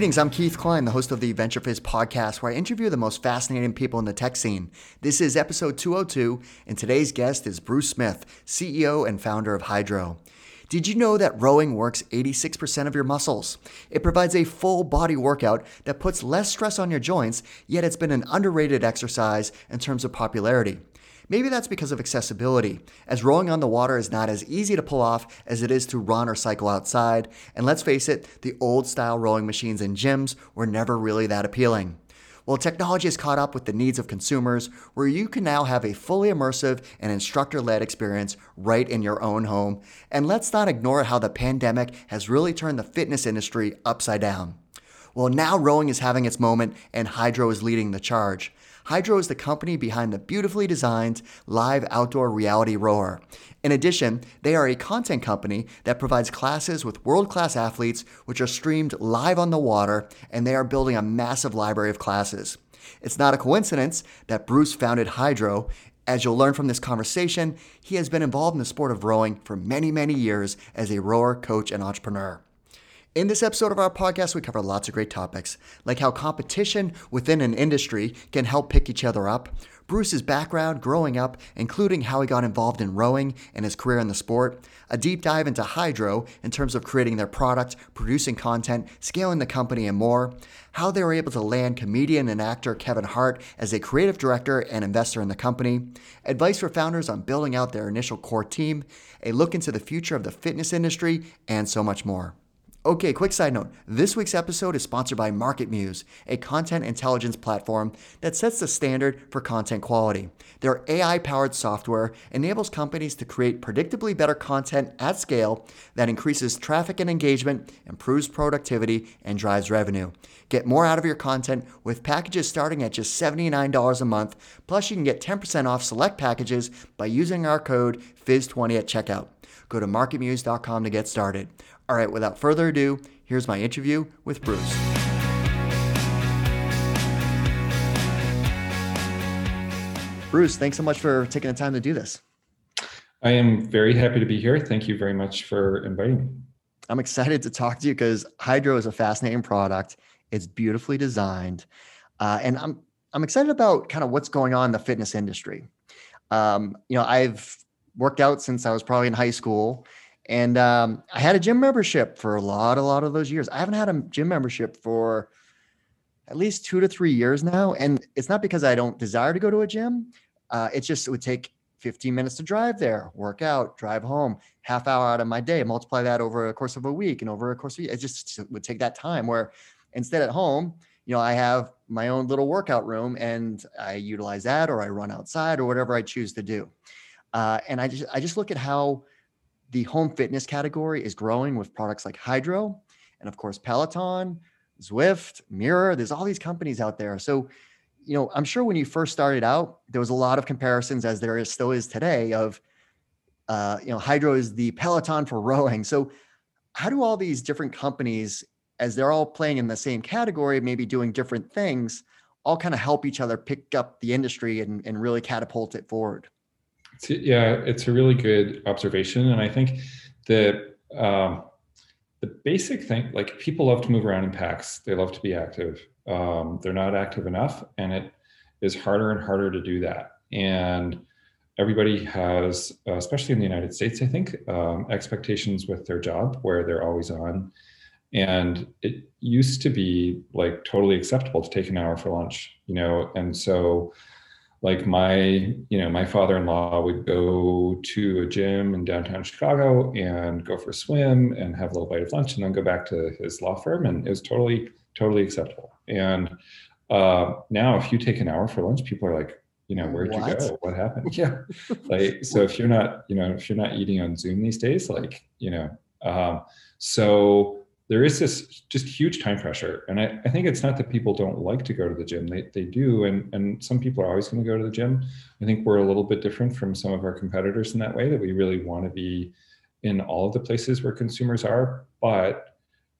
Greetings, I'm Keith Cline, the host of the VentureFizz podcast, where I interview the most fascinating people in the tech scene. This is episode 202, and today's guest is Bruce Smith, CEO and founder of Hydrow. Did you know that rowing works 86% of your muscles? It provides a full body workout that puts less stress on your joints, yet it's been an underrated exercise in terms of popularity. Maybe that's because of accessibility, as rowing on the water is not as easy to pull off as it is to run or cycle outside, and let's face it, the old style rowing machines in gyms were never really that appealing. Well, technology has caught up with the needs of consumers where you can now have a fully immersive and instructor led experience right in your own home. And let's not ignore how the pandemic has really turned the fitness industry upside down. Well, now rowing is having its moment and Hydrow is leading the charge. Hydrow is the company behind the beautifully designed live outdoor reality rower. In addition, they are a content company that provides classes with world class athletes, which are streamed live on the water, and they are building a massive library of classes. It's not a coincidence that Bruce founded Hydrow. As you'll learn from this conversation, he has been involved in the sport of rowing for many, many years as a rower, coach, and entrepreneur. In this episode of our podcast, we cover lots of great topics, like how competition within an industry can help pick each other up, Bruce's background growing up, including how he got involved in rowing and his career in the sport, a deep dive into Hydrow in terms of creating their product, producing content, scaling the company, and more, how they were able to land comedian and actor Kevin Hart as a creative director and investor in the company, advice for founders on building out their initial core team, a look into the future of the fitness industry, and so much more. Okay, quick side note. This week's episode is sponsored by MarketMuse, a content intelligence platform that sets the standard for content quality. Their AI powered software enables companies to create predictably better content at scale that increases traffic and engagement, improves productivity, and drives revenue. Get more out of your content with packages starting at just $79 a month. Plus, you can get 10% off select packages by using our code FIZ20 at checkout. Go to marketmuse.com to get started. All right, without further ado, here's my interview with Bruce. Bruce, thanks so much for taking the time to do this. I am very happy to be here. Thank you very much for inviting me. I'm excited to talk to you because Hydrow is a fascinating product. It's beautifully designed, uh, and I'm I'm excited about kind of what's going on in the fitness industry. Um, you know, I've worked out since I was probably in high school, and um, I had a gym membership for a lot, a lot of those years. I haven't had a gym membership for at least two to three years now. And it's not because I don't desire to go to a gym. Uh, just it would take 15 minutes to drive there, work out, drive home, half hour out of my day, multiply that over a course of a week and over a course of a it just would take that time where instead at home, you know, I have my own little workout room and I utilize that or I run outside or whatever I choose to do. Uh, and I just I just look at how the home fitness category is growing with products like Hydrow and of course Peloton, Zwift, Mirror. There's all these companies out there. So, you know, I'm sure when you first started out, there was a lot of comparisons, as there is still is today, of uh, you know, Hydrow is the Peloton for rowing. So, how do all these different companies, as they're all playing in the same category, maybe doing different things, all kind of help each other pick up the industry and, and really catapult it forward? Yeah, it's a really good observation, and I think the um, the basic thing, like people love to move around in packs. They love to be active. Um, they're not active enough, and it is harder and harder to do that. And everybody has, uh, especially in the United States, I think, um, expectations with their job where they're always on. And it used to be like totally acceptable to take an hour for lunch, you know, and so like my you know my father-in-law would go to a gym in downtown chicago and go for a swim and have a little bite of lunch and then go back to his law firm and it was totally totally acceptable. And uh, now if you take an hour for lunch people are like you know where'd what? you go? What happened? Yeah. Like so if you're not you know if you're not eating on zoom these days like you know um, so there is this just huge time pressure. And I, I think it's not that people don't like to go to the gym. They, they do. And, and some people are always going to go to the gym. I think we're a little bit different from some of our competitors in that way that we really want to be in all of the places where consumers are. But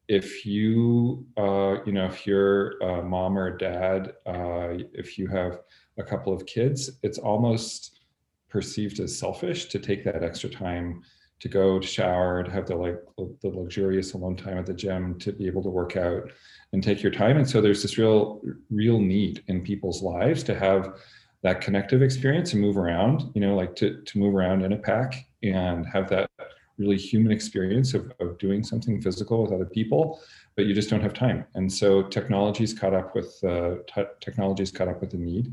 if you, uh, you know, if you're a mom or a dad, uh, if you have a couple of kids, it's almost perceived as selfish to take that extra time to go to shower, to have the like the luxurious alone time at the gym, to be able to work out and take your time. And so there's this real, real need in people's lives to have that connective experience and move around, you know, like to, to move around in a pack and have that really human experience of, of doing something physical with other people, but you just don't have time. And so technology's caught up with uh, t- technology's caught up with the need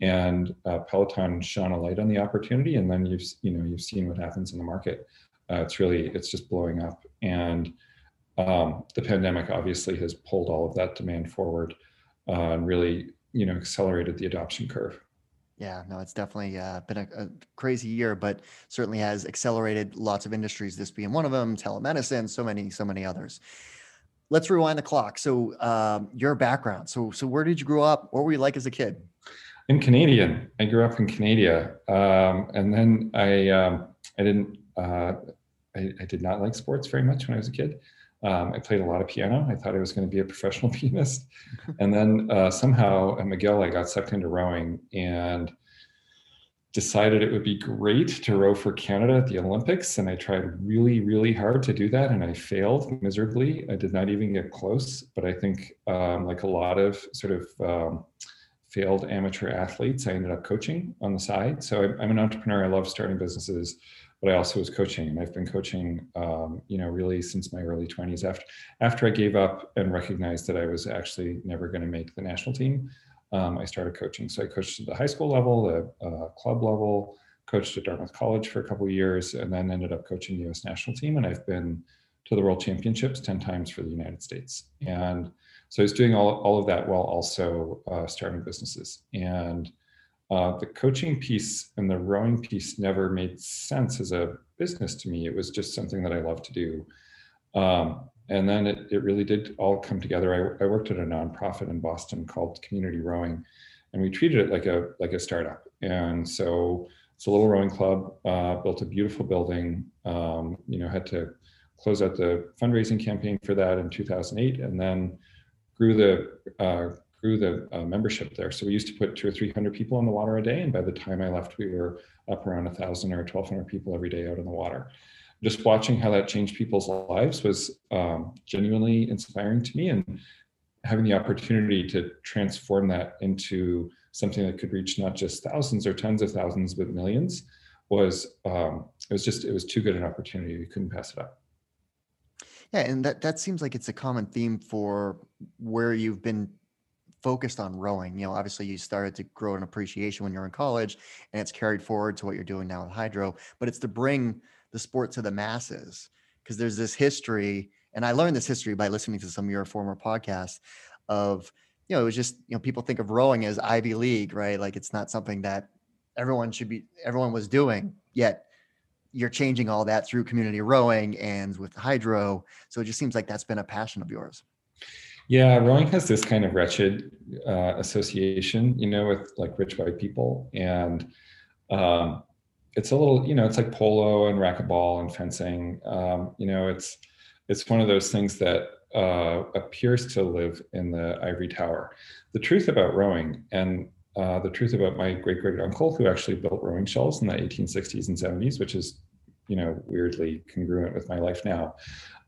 and uh, Peloton shone a light on the opportunity. And then you've, you know, you've seen what happens in the market. Uh, it's really, it's just blowing up. And um, the pandemic obviously has pulled all of that demand forward uh, and really, you know, accelerated the adoption curve. Yeah, no, it's definitely uh, been a, a, crazy year, but certainly has accelerated lots of industries. This being one of them, telemedicine, so many, so many others. Let's rewind the clock. So, um, your background. So, so where did you grow up? What were you like as a kid? In Canadian. I grew up in Canada, um, and then I, um, I didn't, uh, I, I, did not like sports very much when I was a kid. Um, I played a lot of piano. I thought I was going to be a professional pianist. and then uh, somehow at McGill, I got sucked into rowing and decided it would be great to row for Canada at the Olympics. And I tried really, really hard to do that. And I failed miserably. I did not even get close. But I think, um, like a lot of sort of um, failed amateur athletes, I ended up coaching on the side. So I'm, I'm an entrepreneur. I love starting businesses but I also was coaching, and I've been coaching, um, you know, really since my early 20s. After after I gave up and recognized that I was actually never going to make the national team, um, I started coaching. So I coached at the high school level, the uh, club level, coached at Dartmouth College for a couple of years, and then ended up coaching the U.S. national team. And I've been to the World Championships 10 times for the United States. And so I was doing all, all of that while also uh, starting businesses. And uh, the coaching piece and the rowing piece never made sense as a business to me. It was just something that I love to do. Um, and then it, it really did all come together. I, I worked at a nonprofit in Boston called Community Rowing, and we treated it like a like a startup. And so it's a little rowing club. Uh, built a beautiful building. Um, you know, had to close out the fundraising campaign for that in 2008, and then grew the uh, grew the uh, membership there. So we used to put two or 300 people in the water a day. And by the time I left, we were up around a thousand or 1200 people every day out in the water. Just watching how that changed people's lives was um, genuinely inspiring to me and having the opportunity to transform that into something that could reach not just thousands or tens of thousands, but millions was, um, it was just, it was too good an opportunity. You couldn't pass it up. Yeah, and that that seems like it's a common theme for where you've been focused on rowing. You know, obviously you started to grow an appreciation when you're in college and it's carried forward to what you're doing now with Hydrow, but it's to bring the sport to the masses because there's this history and I learned this history by listening to some of your former podcasts of you know, it was just, you know, people think of rowing as Ivy League, right? Like it's not something that everyone should be everyone was doing yet you're changing all that through community rowing and with Hydrow so it just seems like that's been a passion of yours yeah, rowing has this kind of wretched uh, association, you know, with like rich white people, and um, it's a little, you know, it's like polo and racquetball and fencing. Um, you know, it's it's one of those things that uh, appears to live in the ivory tower. The truth about rowing and uh, the truth about my great great uncle, who actually built rowing shells in the 1860s and 70s, which is, you know, weirdly congruent with my life now.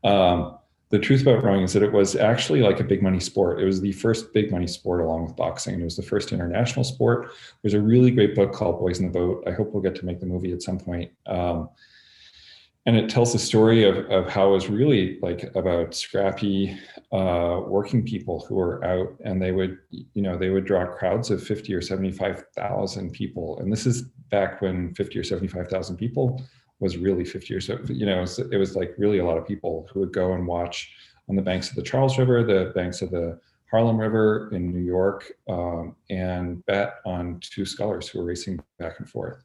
Um, the truth about rowing is that it was actually like a big money sport. It was the first big money sport along with boxing. It was the first international sport. There's a really great book called Boys in the Boat. I hope we'll get to make the movie at some point. Um, and it tells the story of, of how it was really like about scrappy uh, working people who were out and they would, you know, they would draw crowds of 50 or 75,000 people. And this is back when 50 or 75,000 people was really 50 years. So, you know, it was like really a lot of people who would go and watch on the banks of the Charles River, the banks of the Harlem River in New York, um, and bet on two scullers who were racing back and forth.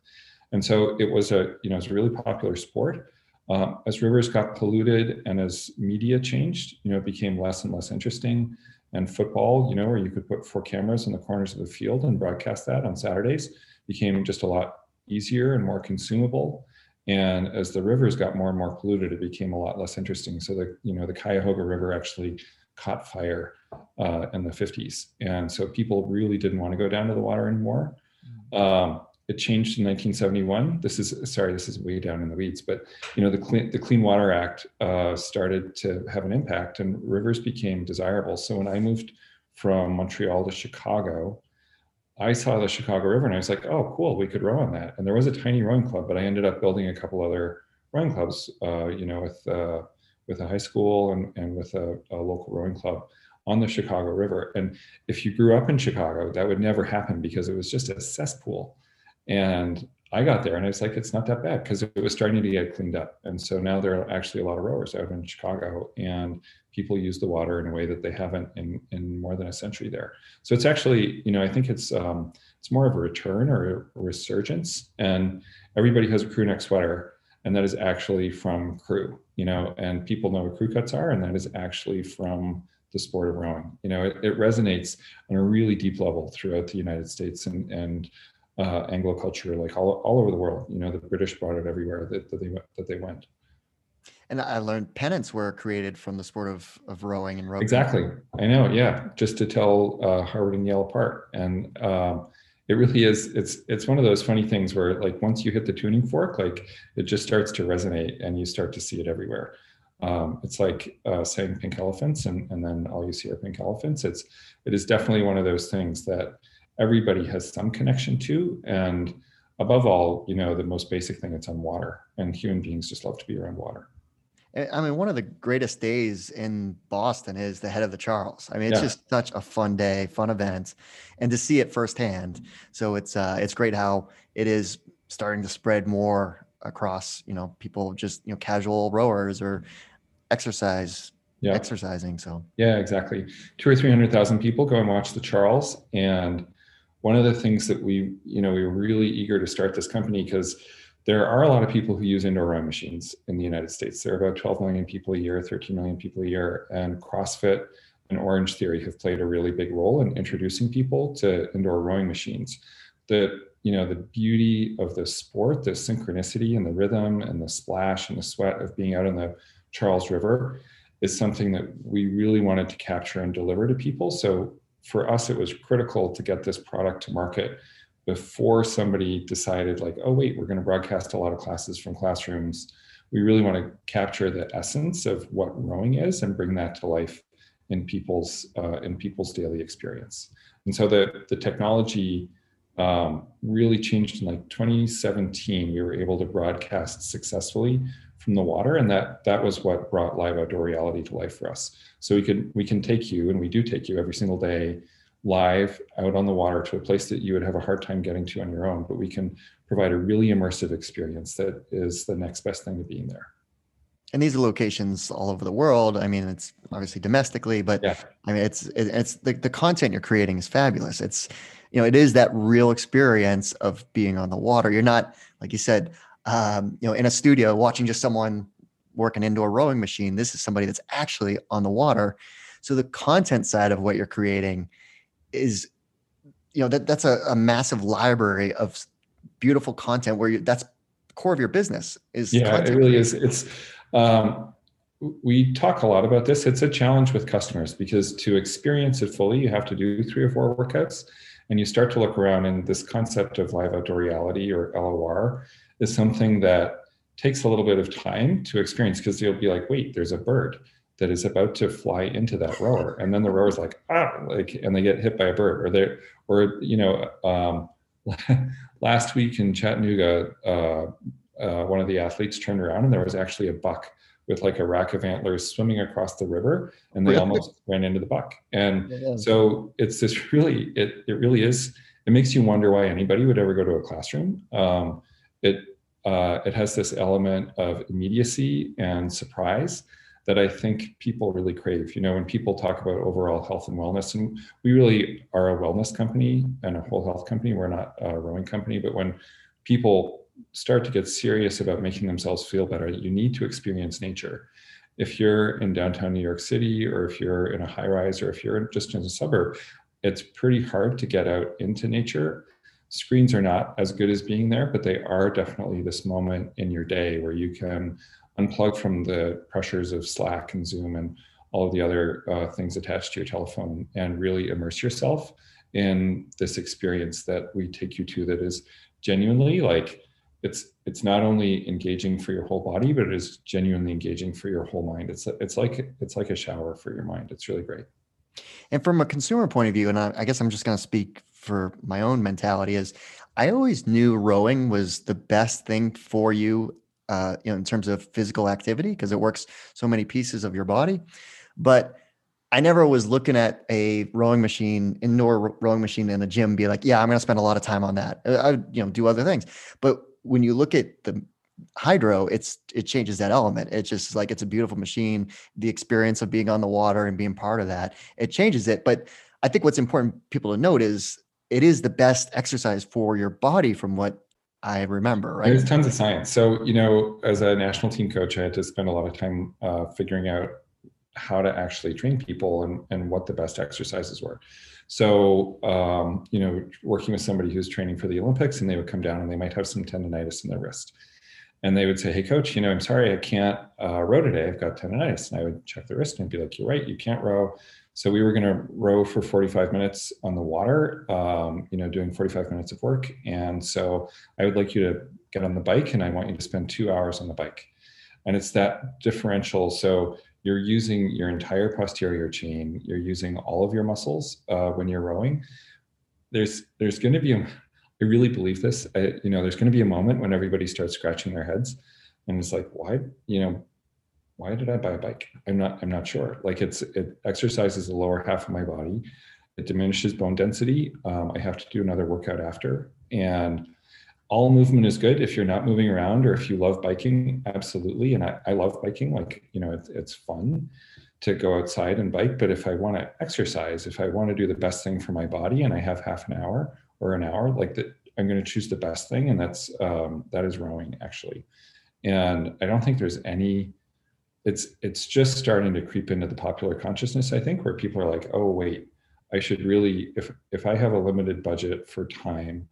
And so it was a, you know, it's a really popular sport. Um, as rivers got polluted and as media changed, you know, it became less and less interesting. And football, you know, where you could put four cameras in the corners of the field and broadcast that on Saturdays, became just a lot easier and more consumable. And as the rivers got more and more polluted, it became a lot less interesting. So the you know the Cuyahoga River actually caught fire uh, in the 50s, and so people really didn't want to go down to the water anymore. Mm. Um, it changed in 1971. This is sorry, this is way down in the weeds, but you know the Clean, the Clean Water Act uh, started to have an impact, and rivers became desirable. So when I moved from Montreal to Chicago, I saw the Chicago River and I was like, oh, cool, we could row on that. And there was a tiny rowing club, but I ended up building a couple other rowing clubs, uh, you know, with uh, with a high school and, and with a, a, local rowing club on the Chicago River. And if you grew up in Chicago, that would never happen because it was just a cesspool. And I got there and I was like, it's not that bad because it was starting to get cleaned up. And so now there are actually a lot of rowers out in Chicago and people use the water in a way that they haven't in, in more than a century there. So it's actually, you know, I think it's um, it's more of a return or a resurgence. And everybody has a crew neck sweater, and that is actually from crew, you know, and people know what crew cuts are, and that is actually from the sport of rowing. You know, it, it resonates on a really deep level throughout the United States and and uh, Anglo culture, like all, all over the world. You know, the British brought it everywhere that, that they that they went. And I learned pennants were created from the sport of of rowing and rowing. Exactly, I know. Yeah, just to tell uh, Harvard and Yale apart, and um, it really is. It's it's one of those funny things where like once you hit the tuning fork, like it just starts to resonate, and you start to see it everywhere. Um, it's like uh, saying pink elephants, and and then all you see are pink elephants. It's it is definitely one of those things that everybody has some connection to and above all you know the most basic thing it's on water and human beings just love to be around water I mean, one of the greatest days in Boston is the head of the Charles. I mean, it's yeah. just such a fun day, fun event, and to see it firsthand. So it's uh, it's great how it is starting to spread more across. You know, people just you know casual rowers or exercise yeah. exercising. So yeah, exactly. Two or three hundred thousand people go and watch the Charles, and one of the things that we, you know, we were really eager to start this company because there are a lot of people who use indoor rowing machines in the United States. There are about 12 million people a year, 13 million people a year, and CrossFit and Orange Theory have played a really big role in introducing people to indoor rowing machines. The you know the beauty of the sport, the synchronicity and the rhythm and the splash and the sweat of being out in the Charles River is something that we really wanted to capture and deliver to people. So for us, it was critical to get this product to market before somebody decided, like, oh, wait, we're going to broadcast a lot of classes from classrooms. We really want to capture the essence of what rowing is and bring that to life in people's uh, in people's daily experience. And so the the technology um, really changed in like 2017. We were able to broadcast successfully from the water and that that was what brought live outdoor reality to life for us so we could we can take you and we do take you every single day live out on the water to a place that you would have a hard time getting to on your own but we can provide a really immersive experience that is the next best thing to being there and these are locations all over the world i mean it's obviously domestically but yeah. i mean it's it's the, the content you're creating is fabulous it's you know it is that real experience of being on the water you're not like you said um, you know, in a studio watching just someone work an indoor rowing machine. This is somebody that's actually on the water. So the content side of what you're creating is, you know, that that's a, a massive library of beautiful content where you, that's core of your business is. Yeah, content. it really is. It's, um, we talk a lot about this. It's a challenge with customers because to experience it fully, you have to do three or four workouts and you start to look around and this concept of live outdoor reality or LOR is something that takes a little bit of time to experience because you'll be like, wait, there's a bird that is about to fly into that rower, and then the rower's like, ah, like, and they get hit by a bird, or they, or you know, um, last week in Chattanooga, uh, uh, one of the athletes turned around and there was actually a buck with like a rack of antlers swimming across the river and they almost ran into the buck. And yeah. so it's this really it, it really is it makes you wonder why anybody would ever go to a classroom. Um, it uh, it has this element of immediacy and surprise that I think people really crave. You know, when people talk about overall health and wellness, and we really are a wellness company and a whole health company. We're not a rowing company, but when people start to get serious about making themselves feel better, you need to experience nature. If you're in downtown New York City, or if you're in a high rise, or if you're just in a suburb, it's pretty hard to get out into nature screens are not as good as being there, but they are definitely this moment in your day where you can unplug from the pressures of Slack and Zoom and all of the other uh, things attached to your telephone and really immerse yourself in this experience that we take you to that is genuinely like it's it's not only engaging for your whole body but it is genuinely engaging for your whole mind. It's it's like it's like a shower for your mind. It's really great. And from a consumer point of view and i, I guess i'm just going to speak for my own mentality is i always knew rowing was the best thing for you uh, you know in terms of physical activity because it works so many pieces of your body but I never was looking at a rowing machine, indoor rowing machine in a gym, be like, yeah, I'm going to spend a lot of time on that. I, you know, do other things. But when you look at the Hydrow, it's it changes that element. It's just like it's a beautiful machine. The experience of being on the water and being part of that, it changes it. But I think what's important people to note is it is the best exercise for your body, from what I remember. Right? There's tons of science. So you know, as a national team coach, I had to spend a lot of time uh, figuring out how to actually train people and, and what the best exercises were. So, um, you know, working with somebody who's training for the Olympics and they would come down and they might have some tendonitis in their wrist. And they would say, Hey, coach, you know, I'm sorry, I can't uh, row today. I've got tendonitis. And I would check the wrist and be like, You're right, you can't row. So we were going to row for 45 minutes on the water, um, you know, doing 45 minutes of work. And so I would like you to get on the bike and I want you to spend two hours on the bike. And it's that differential. So you're using your entire posterior chain you're using all of your muscles uh, when you're rowing there's there's going to be a i really believe this I, you know there's going to be a moment when everybody starts scratching their heads and it's like why you know why did i buy a bike? I'm not i'm not sure. Like it's it exercises the lower half of my body. It diminishes bone density. Um, i have to do another workout after. And all movement is good if you're not moving around or if you love biking absolutely. And i, I love biking. Like you know it, it's fun to go outside and bike. But if i want to exercise if i want to do the best thing for my body and i have half an hour or an hour like that i'm going to choose the best thing. And that's um, that is rowing actually. And i don't think there's any it's it's just starting to creep into the popular consciousness i think where people are like oh wait i should really if if i have a limited budget for time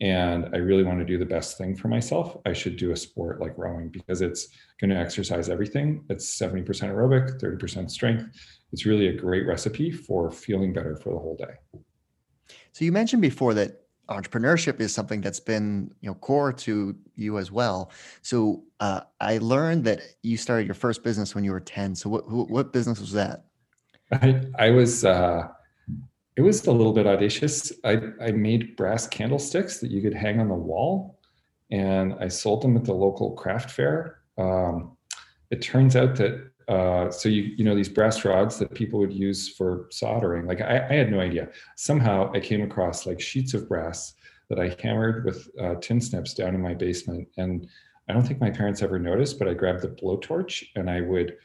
and I really want to do the best thing for myself, I should do a sport like rowing because it's going to exercise everything. It's 70% aerobic, 30% strength. It's really a great recipe for feeling better for the whole day. So you mentioned before that entrepreneurship is something that's been you know core to you as well. So uh, I learned that you started your first business when you were 10. So what what business was that? I I was uh, it was a little bit audacious. I, I made brass candlesticks that you could hang on the wall, and I sold them at the local craft fair. Um, it turns out that uh, so you you know these brass rods that people would use for soldering. Like I, I, had no idea. Somehow I came across like sheets of brass that I hammered with uh, tin snips down in my basement, and I don't think my parents ever noticed. But I grabbed the blowtorch and I would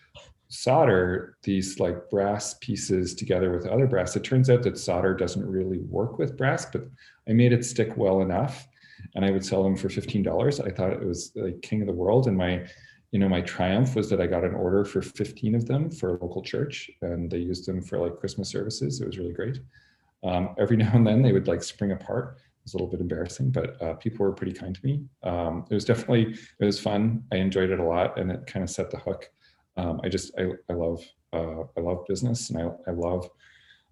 solder these like brass pieces together with other brass. It turns out that solder doesn't really work with brass, but I made it stick well enough and I would sell them for $15. I thought it was like king of the world. And my, you know, my triumph was that I got an order for 15 of them for a local church and they used them for like Christmas services. It was really great. Um, every now and then they would like spring apart. It was a little bit embarrassing, but uh, people were pretty kind to me. Um, it was definitely, it was fun. I enjoyed it a lot and it kind of set the hook um, I just I, I love uh, I love business and I, I love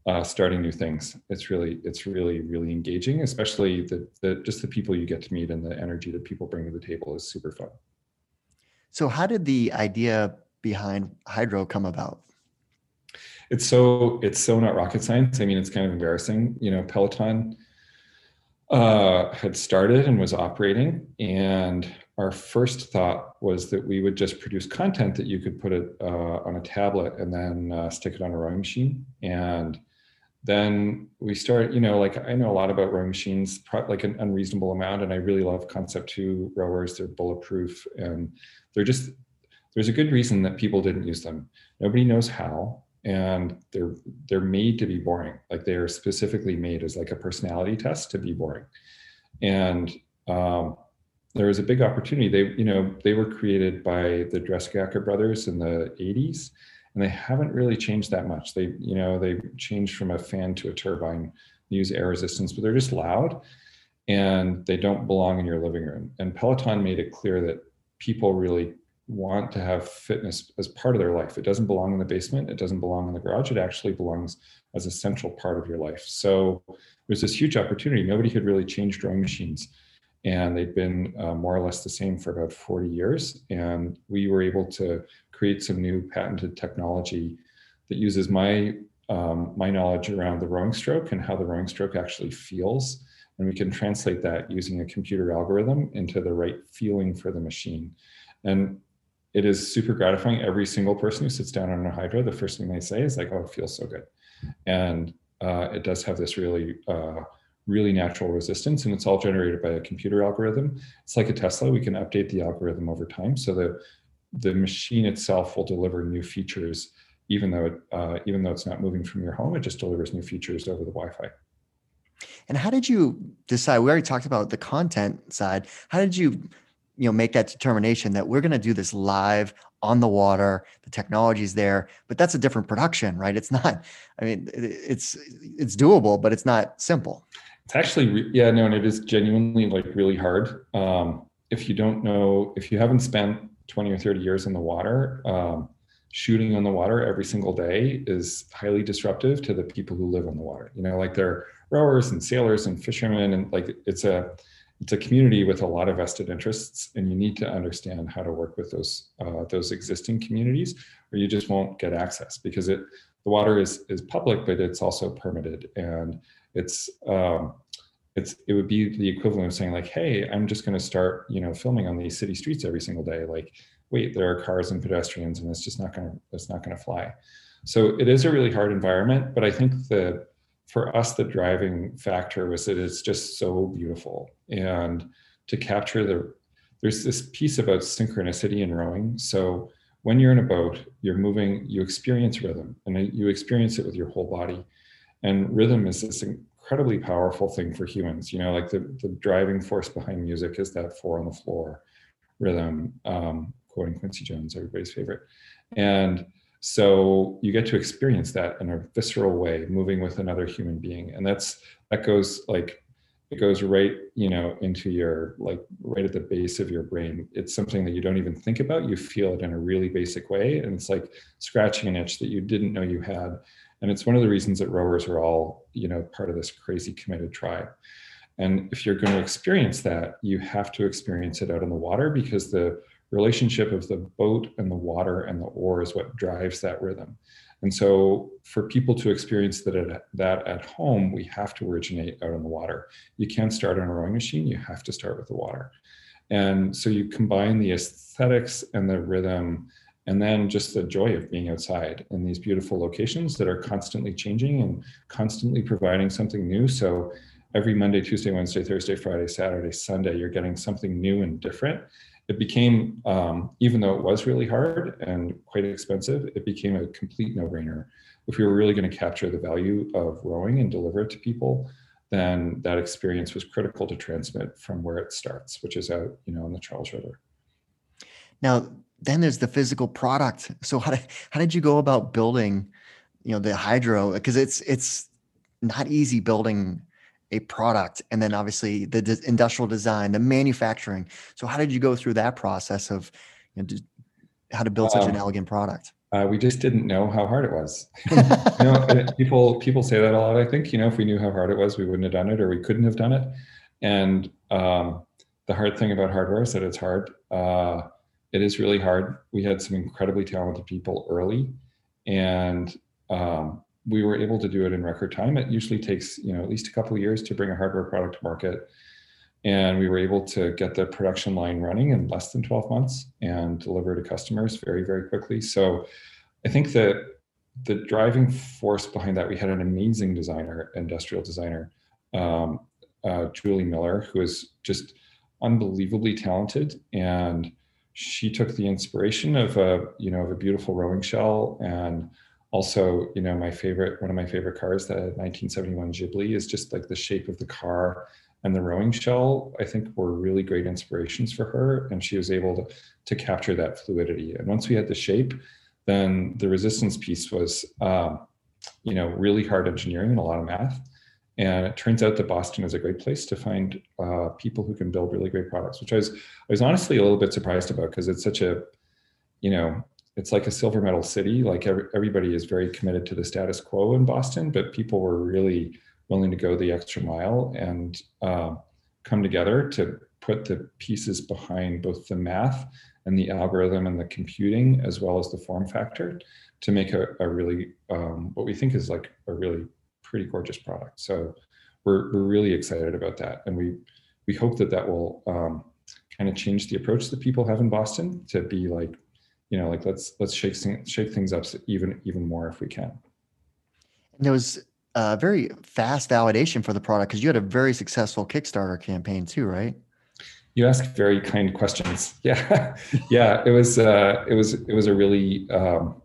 uh, starting new things. It's really it's really really engaging, especially the the just the people you get to meet and the energy that people bring to the table is super fun. So how did the idea behind Hydrow come about? It's so it's so not rocket science. I mean, it's kind of embarrassing. You know, Peloton uh, had started and was operating, and our first thought was that we would just produce content that you could put it uh, on a tablet and then uh, stick it on a rowing machine. And then we start, you know, like I know a lot about rowing machines, like an unreasonable amount, and I really love Concept Two rowers. They're bulletproof, and they're just there's a good reason that people didn't use them. Nobody knows how, and they're they're made to be boring. Like they are specifically made as like a personality test to be boring, and um, there was a big opportunity. They, you know, they were created by the Dreissigacker brothers in the 80s, and they haven't really changed that much. They, you know, they changed from a fan to a turbine, use air resistance, but they're just loud and they don't belong in your living room. And Peloton made it clear that people really want to have fitness as part of their life. It doesn't belong in the basement, it doesn't belong in the garage, it actually belongs as a central part of your life. So there's this huge opportunity. Nobody had really changed rowing machines and they've been uh, more or less the same for about 40 years. And we were able to create some new patented technology that uses my um, my knowledge around the rowing stroke and how the rowing stroke actually feels. And we can translate that using a computer algorithm into the right feeling for the machine. And it is super gratifying. Every single person who sits down on a Hydrow, the first thing they say is like, "Oh, it feels so good," and uh, it does have this really, uh, really natural resistance, and it's all generated by a computer algorithm. It's like a Tesla; we can update the algorithm over time, so the the machine itself will deliver new features, even though it, uh, even though it's not moving from your home. It just delivers new features over the Wi-Fi. And how did you decide? We already talked about the content side. How did you you know make that determination that we're going to do this live on the water the technology is there but that's a different production right it's not i mean it's it's doable but it's not simple it's actually yeah no and it is genuinely like really hard. Um, if you don't know if you haven't spent 20 or 30 years in the water um, shooting on the water every single day is highly disruptive to the people who live on the water. You know like they're rowers and sailors and fishermen and like it's a it's a community with a lot of vested interests, and you need to understand how to work with those uh, those existing communities, or you just won't get access because it the water is is public, but it's also permitted, and it's um, it's it would be the equivalent of saying like, hey, I'm just going to start you know filming on these city streets every single day. Like, wait, there are cars and pedestrians, and it's just not going to it's not going to fly. So it is a really hard environment, but I think the for us, the driving factor was that it's just so beautiful. And to capture the, there's this piece about synchronicity in rowing. So when you're in a boat, you're moving, you experience rhythm and you experience it with your whole body. And rhythm is this incredibly powerful thing for humans. You know, like the, the driving force behind music is that four on the floor rhythm, um, quoting Quincy Jones, everybody's favorite. And so you get to experience that in a visceral way moving with another human being and that's that goes like it goes right you know into your like right at the base of your brain it's something that you don't even think about you feel it in a really basic way and it's like scratching an itch that you didn't know you had and it's one of the reasons that rowers are all you know part of this crazy committed tribe and if you're going to experience that you have to experience it out in the water because the relationship of the boat and the water and the oar is what drives that rhythm. And so, for people to experience that at, that at home, we have to originate out on the water. You can't start on a rowing machine, you have to start with the water. And so, you combine the aesthetics and the rhythm, and then just the joy of being outside in these beautiful locations that are constantly changing and constantly providing something new. So, every Monday, Tuesday, Wednesday, Thursday, Friday, Saturday, Sunday, you're getting something new and different it became, um, even though it was really hard and quite expensive, it became a complete no-brainer. If we were really going to capture the value of rowing and deliver it to people, then that experience was critical to transmit from where it starts, which is out, you know, on the Charles River. Now, then there's the physical product. So how did how did you go about building, you know, the Hydrow? Because it's it's not easy building a product and then obviously the de- industrial design the manufacturing so how did you go through that process of you know, how to build such um, an elegant product uh, we just didn't know how hard it was you know people people say that a lot i think you know if we knew how hard it was we wouldn't have done it or we couldn't have done it and um, the hard thing about hardware is that it's hard uh, it is really hard we had some incredibly talented people early and um, we were able to do it in record time. It usually takes, you know, at least a couple of years to bring a hardware product to market. And we were able to get the production line running in less than 12 months and deliver to customers very, very quickly. So I think that the driving force behind that, we had an amazing designer, industrial designer, um, uh, Julie Miller, who is just unbelievably talented. And she took the inspiration of a, you know, of a beautiful rowing shell and also you know my favorite one of my favorite cars the 1971 ghibli is just like the shape of the car and the rowing shell i think were really great inspirations for her and she was able to, to capture that fluidity. And once we had the shape then the resistance piece was um, you know really hard engineering and a lot of math and it turns out that boston is a great place to find uh, people who can build really great products which i was i was honestly a little bit surprised about because it's such a you know it's like a silver medal city. Like every, everybody is very committed to the status quo in Boston, but people were really willing to go the extra mile and uh, come together to put the pieces behind both the math and the algorithm and the computing as well as the form factor to make a, a really um, what we think is like a really pretty gorgeous product. So we're, we're really excited about that. And we we hope that that will um, kind of change the approach that people have in boston to be like you know like let's let's shake shake things up even even more if we can. And there was a very fast validation for the product because you had a very successful kickstarter campaign too right? You ask very kind questions. Yeah. Yeah it was uh it was it was a really um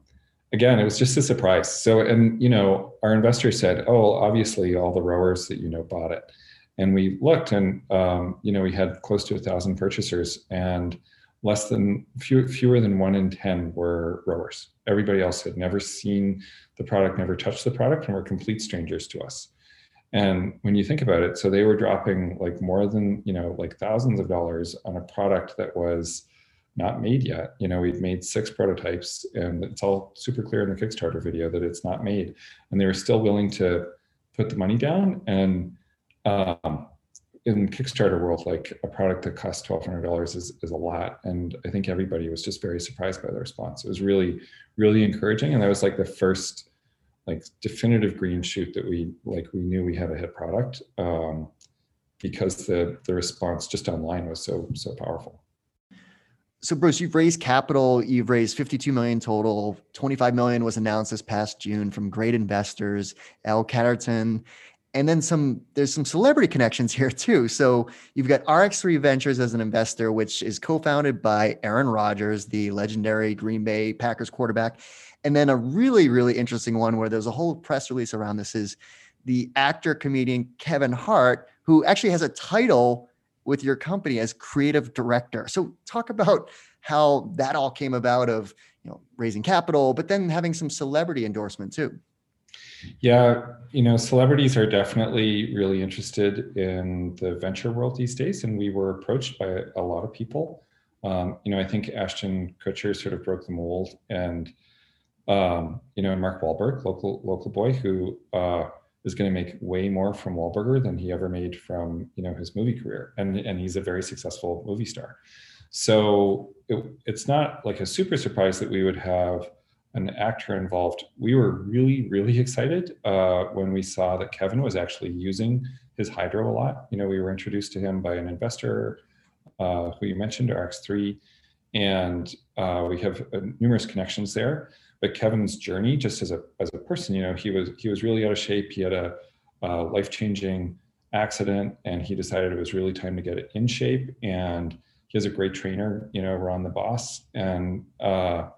again it was just a surprise so and you know our investor said oh obviously all the rowers that you know bought it and we looked and um, you know we had close to a thousand purchasers and less than few, fewer than one in 10 were rowers. Everybody else had never seen the product, never touched the product, and were complete strangers to us. And when you think about it, so they were dropping like more than, you know, like thousands of dollars on a product that was not made yet. You know, we've made six prototypes and it's all super clear in the Kickstarter video that it's not made. And they were still willing to put the money down. And um, in Kickstarter world, like a product that costs twelve hundred dollars is is a lot, and I think everybody was just very surprised by the response. It was really, really encouraging, and that was like the first like definitive green shoot that we like we knew we had a hit product um, because the the response just online was so so powerful. So Bruce, you've raised capital. You've raised 52 million total. 25 million was announced this past June from great investors, L. Catterton and then some there's some celebrity connections here too so you've got rx3 ventures as an investor which is co-founded by aaron rodgers the legendary green bay packers quarterback and then a really really interesting one where there's a whole press release around this is the actor comedian kevin hart who actually has a title with your company as creative director so talk about how that all came about of you know raising capital but then having some celebrity endorsement too yeah, you know, celebrities are definitely really interested in the venture world these days, and we were approached by a lot of people. Um, you know, I think Ashton Kutcher sort of broke the mold, and um, you know, and Mark Wahlberg, local local boy, who uh, is going to make way more from Wahlburger than he ever made from you know his movie career, and and he's a very successful movie star. So it, it's not like a super surprise that we would have an actor involved. We were really, really excited uh, when we saw that Kevin was actually using his Hydrow a lot. You know, we were introduced to him by an investor uh, who you mentioned, RX3, and uh, we have uh, numerous connections there. But Kevin's journey, just as a as a person, you know, he was he was really out of shape. He had a, a life changing accident, and he decided it was really time to get it in shape. And he has a great trainer, you know, Ron the Boss, and uh,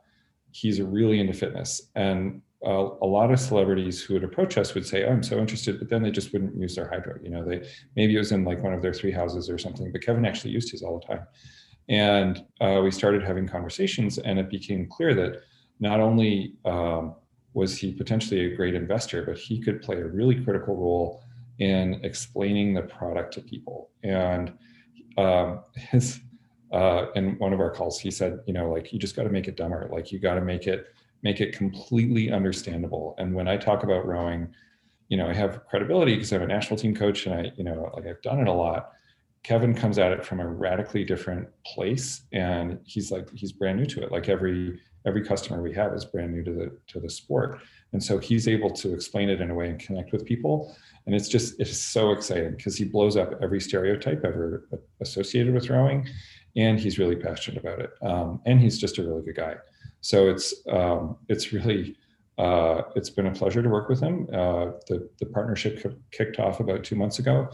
he's really into fitness. And uh, a lot of celebrities who would approach us would say, oh, I'm so interested, but then they just wouldn't use their Hydrow. You know, they maybe it was in like one of their three houses or something, but Kevin actually used his all the time. And uh, we started having conversations, and it became clear that not only um, was he potentially a great investor, but he could play a really critical role in explaining the product to people. And um, his uh, in one of our calls, he said, you know, like you just got to make it dumber. Like you got to make it make it completely understandable. And when I talk about rowing, you know, I have credibility because I'm a national team coach and I, you know, like I've done it a lot. Kevin comes at it from a radically different place, and he's like he's brand new to it. Like every every customer we have is brand new to the to the sport, and so he's able to explain it in a way and connect with people. And it's just it's so exciting because he blows up every stereotype ever associated with rowing, and he's really passionate about it. Um, and he's just a really good guy. So it's um, it's really uh, it's been a pleasure to work with him. Uh, the the partnership kicked off about two months ago.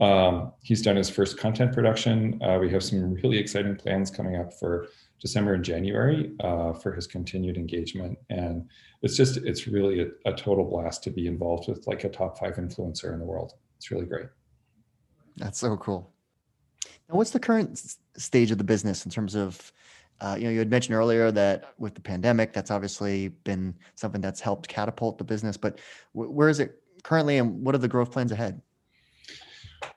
Um, he's done his first content production. Uh, we have some really exciting plans coming up for December and January uh, for his continued engagement. And it's just it's really a, a total blast to be involved with like a top five influencer in the world. It's really great. That's so cool. Now, what's the current stage of the business in terms of, uh, you know, you had mentioned earlier that with the pandemic, that's obviously been something that's helped catapult the business. But w- where is it currently, and what are the growth plans ahead?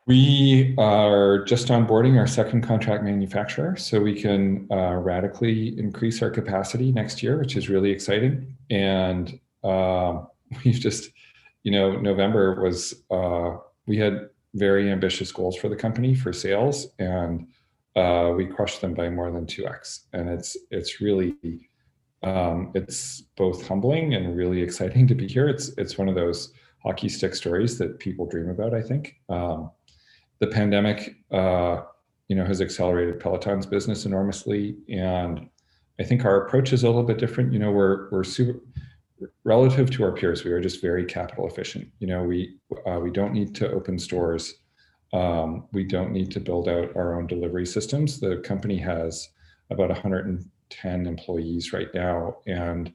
We are just onboarding our second contract manufacturer, so we can uh, radically increase our capacity next year, which is really exciting. And uh, we've just, you know, November was uh, we had very ambitious goals for the company for sales, and uh, we crushed them by more than two x. And it's it's really um, it's both humbling and really exciting to be here. It's it's one of those hockey stick stories that people dream about. I think um, the pandemic, uh, you know, has accelerated Peloton's business enormously, and I think our approach is a little bit different. You know, we're we're super relative to our peers. We are just very capital efficient. You know, we uh, we don't need to open stores. Um, we don't need to build out our own delivery systems. The company has about 110 employees right now, and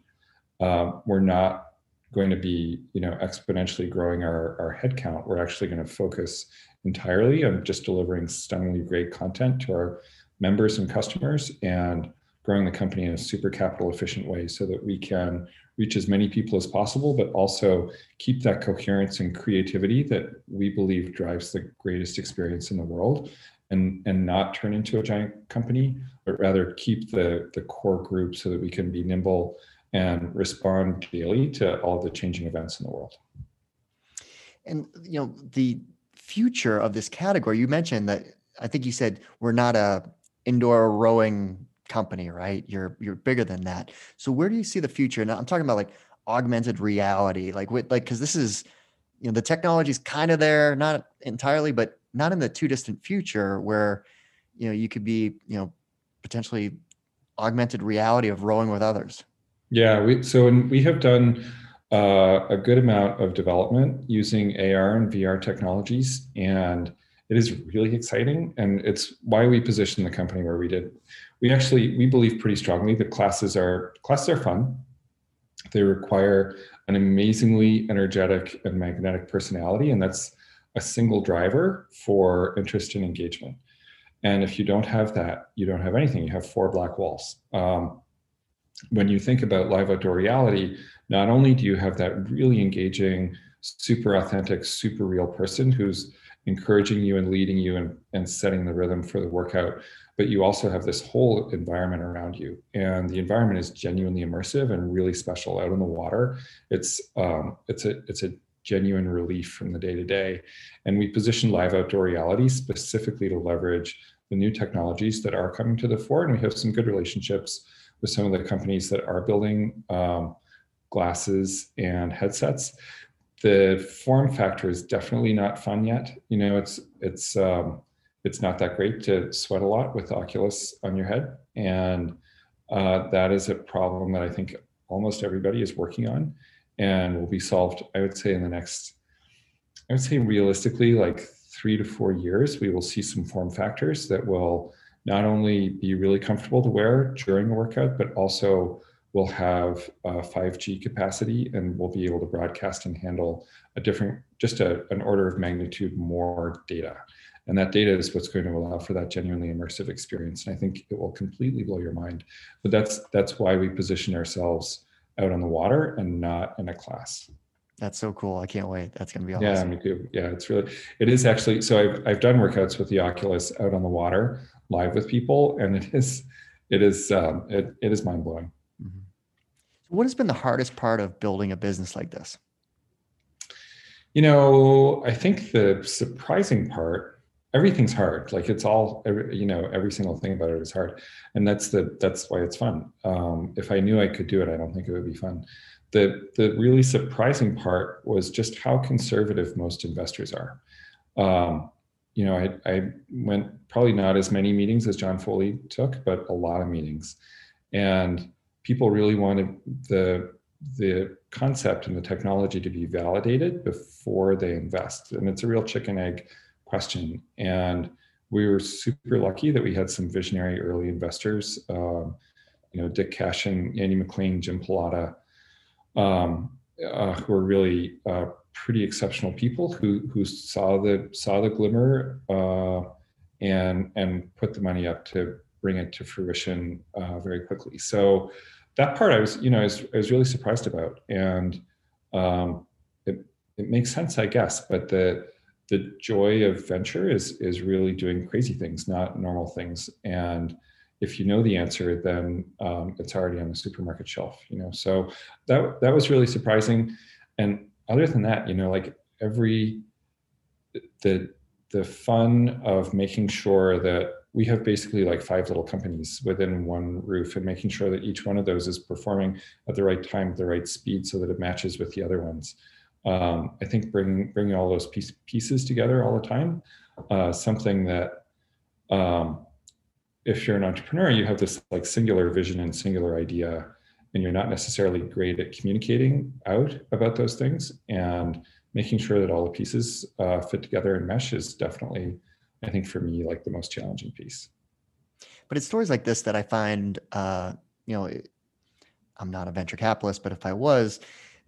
um, we're not going to be, you know, exponentially growing our our headcount. We're actually going to focus entirely on just delivering stunningly great content to our members and customers and growing the company in a super capital efficient way so that we can reach as many people as possible, but also keep that coherence and creativity that we believe drives the greatest experience in the world and, and not turn into a giant company, but rather keep the, the core group so that we can be nimble and respond daily to all the changing events in the world. And you know, the future of this category, you mentioned that I think you said we're not a indoor rowing company, right? You're you're bigger than that. So where do you see the future? Now I'm talking about like augmented reality, like with like because this is you know the technology's kind of there, not entirely, but not in the too distant future where you know you could be you know potentially augmented reality of rowing with others. Yeah, we so we have done uh, a good amount of development using AR and VR technologies and it is really exciting and it's why we positioned the company where we did. We actually we believe pretty strongly that classes are classes are fun. They require an amazingly energetic and magnetic personality and that's a single driver for interest and engagement. And if you don't have that you don't have anything. You have four black walls. Um, when you think about live outdoor reality not only do you have that really engaging super authentic super real person who's encouraging you and leading you and, and setting the rhythm for the workout but you also have this whole environment around you. And the environment is genuinely immersive and really special out in the water. It's um, it's a it's a genuine relief from the day to day and we position live outdoor reality specifically to leverage the new technologies that are coming to the fore and we have some good relationships with some of the companies that are building um, glasses and headsets the form factor is definitely not fun yet. You know, it's it's um, it's not that great to sweat a lot with Oculus on your head, and uh, that is a problem that I think almost everybody is working on, and will be solved. I would say in the next, I would say realistically, like three to four years, we will see some form factors that will not only be really comfortable to wear during a workout, but also will have uh, 5G capacity and we'll be able to broadcast and handle a different, just a, an order of magnitude more data. And that data is what's going to allow for that genuinely immersive experience. And I think it will completely blow your mind. But that's that's why we position ourselves out on the water and not in a class. That's so cool. I can't wait. That's going to be awesome. Yeah, me too. Yeah, it's really, it is actually, so I've, I've done workouts with the Oculus out on the water live with people and it is, it is, um, it, it is mind blowing. Mm-hmm. What has been the hardest part of building a business like this? You know, I think the surprising part, everything's hard. Like it's all, every, you know, every single thing about it is hard, and that's the that's why it's fun. Um, if I knew I could do it, I don't think it would be fun. The the really surprising part was just how conservative most investors are. Um, you know, I, I went probably not as many meetings as John Foley took, but a lot of meetings, and people really wanted the the concept and the technology to be validated before they invest. And it's a real chicken egg question. And we were super lucky that we had some visionary early investors um, you know dick cashin andy mclean jim pallotta um, uh, who are really uh, pretty exceptional people who who saw the saw the glimmer uh, and and put the money up to bring it to fruition uh, very quickly so that part I was, you know, I was, I was really surprised about, and um, it it makes sense, I guess. But the the joy of venture is is really doing crazy things, not normal things. And if you know the answer, then um, it's already on the supermarket shelf. You know, so that that was really surprising. And other than that, you know, like every the the fun of making sure that we have basically like five little companies within one roof and making sure that each one of those is performing at the right time at the right speed so that it matches with the other ones. Um, i think bringing bringing all those piece, pieces together all the time uh, something that um, if you're an entrepreneur you have this like singular vision and singular idea and you're not necessarily great at communicating out about those things and making sure that all the pieces uh, fit together and mesh is definitely i think for me like the most challenging piece. But it's stories like this that i find uh, you know i'm not a venture capitalist but if i was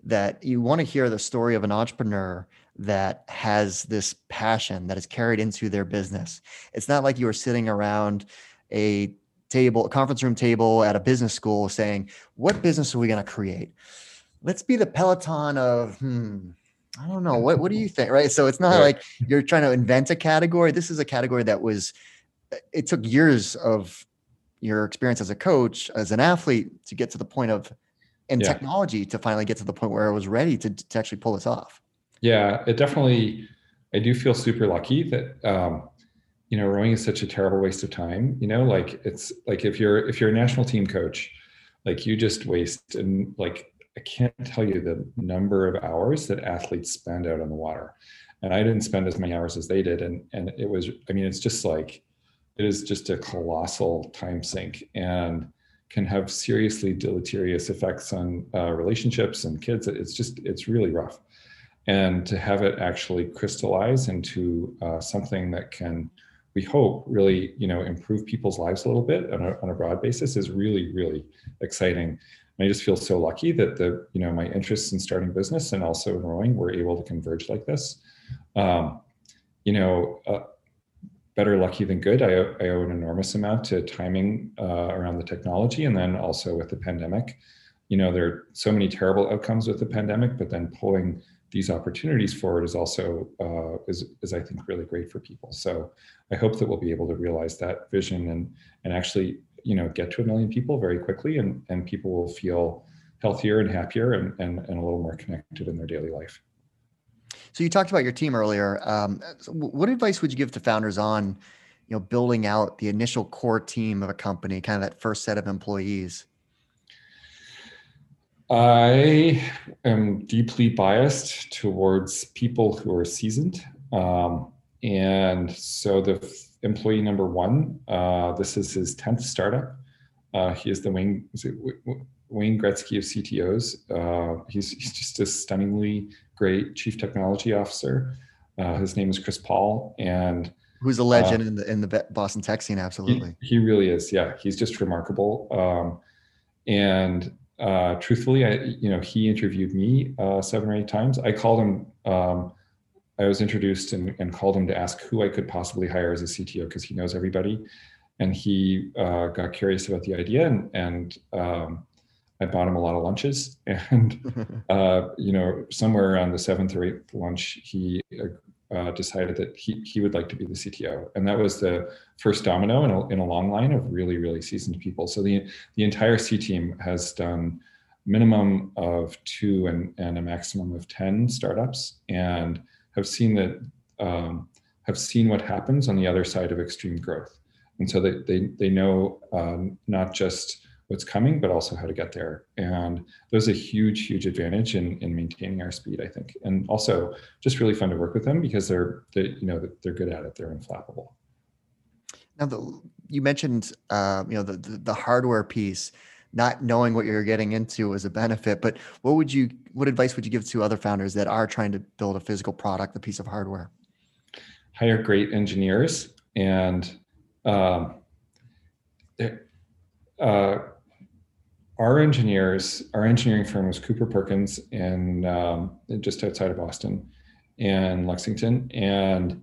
that you want to hear the story of an entrepreneur that has this passion that is carried into their business. It's not like you are sitting around a table, a conference room table at a business school saying, what business are we going to create? Let's be the Peloton of, hmm, I don't know. What, what do you think? Right. So it's not right. like you're trying to invent a category. This is a category that was, it took years of your experience as a coach, as an athlete to get to the point of, and yeah. technology to finally get to the point where I was ready to, to actually pull this off. Yeah, it definitely, I do feel super lucky that, um, you know rowing is such a terrible waste of time you know like it's like if you're if you're a national team coach like you just waste and like i can't tell you the number of hours that athletes spend out on the water. And i didn't spend as many hours as they did and and it was i mean it's just like it is just a colossal time sink and can have seriously deleterious effects on uh, relationships and kids. It's just it's really rough. And to have it actually crystallize into uh, something that can we hope really you know improve people's lives a little bit on a, on a broad basis is really really exciting. And i just feel so lucky that the you know my interests in starting business and also in rowing were able to converge like this. Um, you know uh, better lucky than good I, I owe an enormous amount to timing uh, around the technology and then also with the pandemic. You know there are so many terrible outcomes with the pandemic but then pulling these opportunities forward is also uh, is, is I think really great for people. So I hope that we'll be able to realize that vision and and actually you know get to a million people very quickly and and people will feel healthier and happier and and, and a little more connected in their daily life. So you talked about your team earlier. Um, what advice would you give to founders on you know building out the initial core team of a company, kind of that first set of employees? I am deeply biased towards people who are seasoned. Um, and so the f- employee number one, uh, this is his 10th startup. Uh, he is the Wayne, is Wayne Gretzky of CTOs. Uh, he's, he's just a stunningly great chief technology officer. Uh, his name is Chris Paul. And who's a legend uh, in the in the Boston tech scene. Absolutely, he, he really is. Yeah, he's just remarkable. Um, and uh, truthfully, I, you know, he interviewed me uh, seven or eight times. I called him. Um, I was introduced and, and, called him to ask who I could possibly hire as a CTO because he knows everybody, and he uh, got curious about the idea and and um, I bought him a lot of lunches. And uh, you know, somewhere around the seventh or eighth lunch, he uh, decided that he, he would like to be the CTO. And that was the first domino in a, in a long line of really, really seasoned people. So the, the entire C team has done minimum of two and, and a maximum of 10 startups and have seen that um, have seen what happens on the other side of extreme growth. And so they, they, they know um, not just what's coming, but also how to get there. And there's a huge, huge advantage in, in maintaining our speed, I think. And also just really fun to work with them because they're, they, you know, they're good at it. They're inflappable. Now, the, you mentioned, uh, you know, the, the, the hardware piece, not knowing what you're getting into is a benefit, but what would you, what advice would you give to other founders that are trying to build a physical product, a piece of hardware? Hire great engineers and, um, uh, our engineers, our engineering firm was Cooper Perkins in um, just outside of Boston and Lexington, and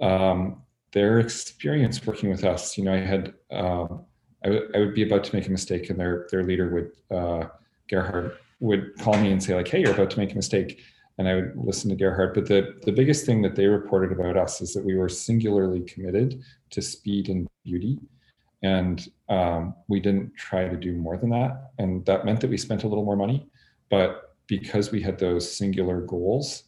um, their experience working with us. You know, I had um, I, w- I would be about to make a mistake, and their their leader would uh, Gerhard would call me and say like, "Hey, you're about to make a mistake," and I would listen to Gerhard. But the the biggest thing that they reported about us is that we were singularly committed to speed and beauty and um, we didn't try to do more than that. And that meant that we spent a little more money. But because we had those singular goals,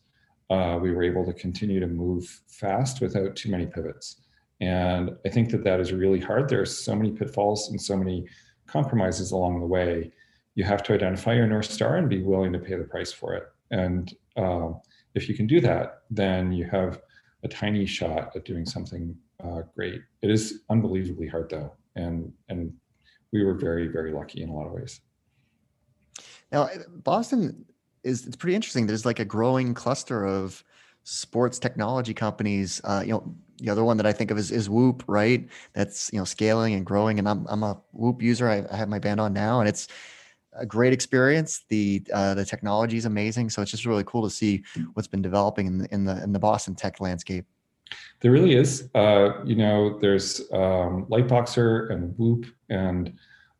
uh, we were able to continue to move fast without too many pivots. And I think that that is really hard. There are so many pitfalls and so many compromises along the way. You have to identify your North Star and be willing to pay the price for it. And um, if you can do that, then you have a tiny shot at doing something uh, great. It is unbelievably hard though. And, and we were very, very lucky in a lot of ways. Now, Boston is it's pretty interesting. There's like a growing cluster of sports technology companies. Uh, you know, the other one that I think of is, is Whoop, right? That's you know scaling and growing. And I'm I'm a Whoop user. I, I have my band on now, and it's a great experience. The uh, the technology is amazing. So it's just really cool to see what's been developing in the in the in the Boston tech landscape. There really is. Uh, you know, there's um, Lightboxer and Whoop and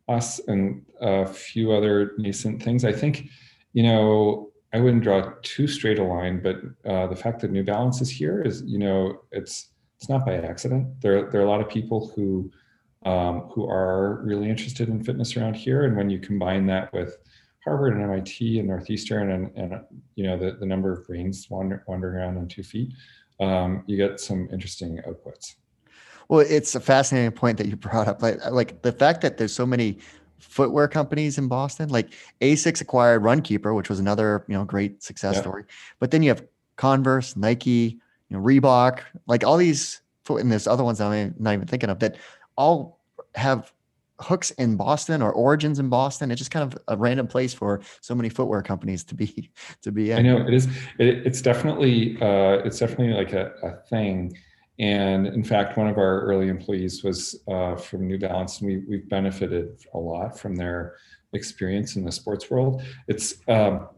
us and a few other nascent things. I think you know, I wouldn't draw too straight a line, but uh, the fact that New Balance is here is, you know, it's it's not by accident. There there are a lot of people who um, who are really interested in fitness around here, and when you combine that with Harvard and MIT and Northeastern, and and you know the the number of brains wander, wandering around on two feet, um, you get some interesting outputs. Well, it's a fascinating point that you brought up. Like, like the fact that there's so many footwear companies in Boston. Like Asics acquired Runkeeper, which was another you know great success story. But then you have Converse, Nike, you know Reebok, like all these foot and there's other ones I'm not even thinking of that all have hooks in Boston or origins in Boston. It's just kind of a random place for so many footwear companies to be to be in. I know it is. It, it's definitely uh, it's definitely like a, a thing. And in fact, one of our early employees was uh, from New Balance, and we, we've benefited a lot from their experience in the sports world. It's um,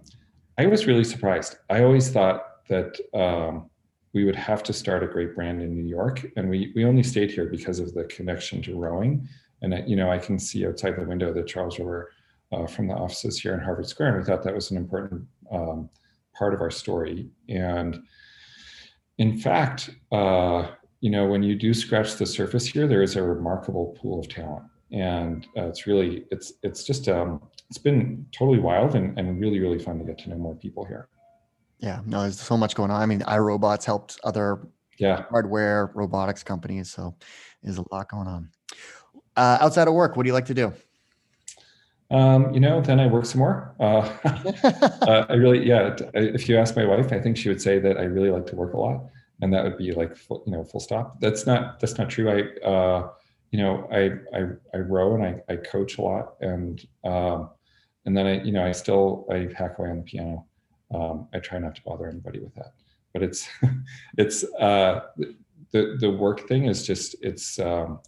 I was really surprised. I always thought that um, we would have to start a great brand in New York, and we we only stayed here because of the connection to rowing. And you know, I can see outside the window the Charles River uh, from the offices here in Harvard Square, and we thought that was an important um, part of our story. And in fact, uh, you know, when you do scratch the surface here, there is a remarkable pool of talent, and uh, it's really it's it's just um, it's been totally wild and, and really really fun to get to know more people here. Yeah, no, there's so much going on. I mean, iRobots helped other yeah hardware robotics companies, so there's a lot going on. Uh, outside of work, what do you like to do? Um, you know, then I work some more. Uh, uh, I really, yeah. If you ask my wife, I think she would say that I really like to work a lot, and that would be like, full, you know, full stop. That's not that's not true. I, uh, you know, I I, I row and I, I coach a lot, and um, and then I, you know, I still I hack away on the piano. Um, I try not to bother anybody with that, but it's it's uh, the the work thing is just it's um,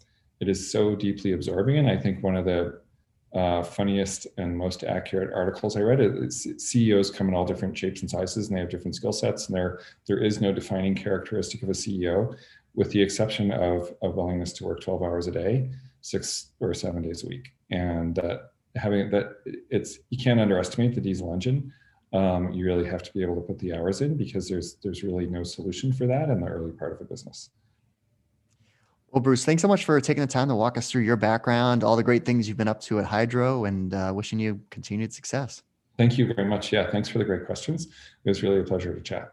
it is so deeply absorbing, and I think one of the uh, funniest and most accurate articles I read. It's, CEOs come in all different shapes and sizes, and they have different skill sets. And there, there is no defining characteristic of a CEO, with the exception of a willingness to work 12 hours a day, six or seven days a week. And uh, having that, it's you can't underestimate the diesel engine. Um, you really have to be able to put the hours in because there's there's really no solution for that in the early part of a business. Well, Bruce, thanks so much for taking the time to walk us through your background, all the great things you've been up to at Hydrow, and uh, wishing you continued success. Thank you very much. Yeah, thanks for the great questions. It was really a pleasure to chat.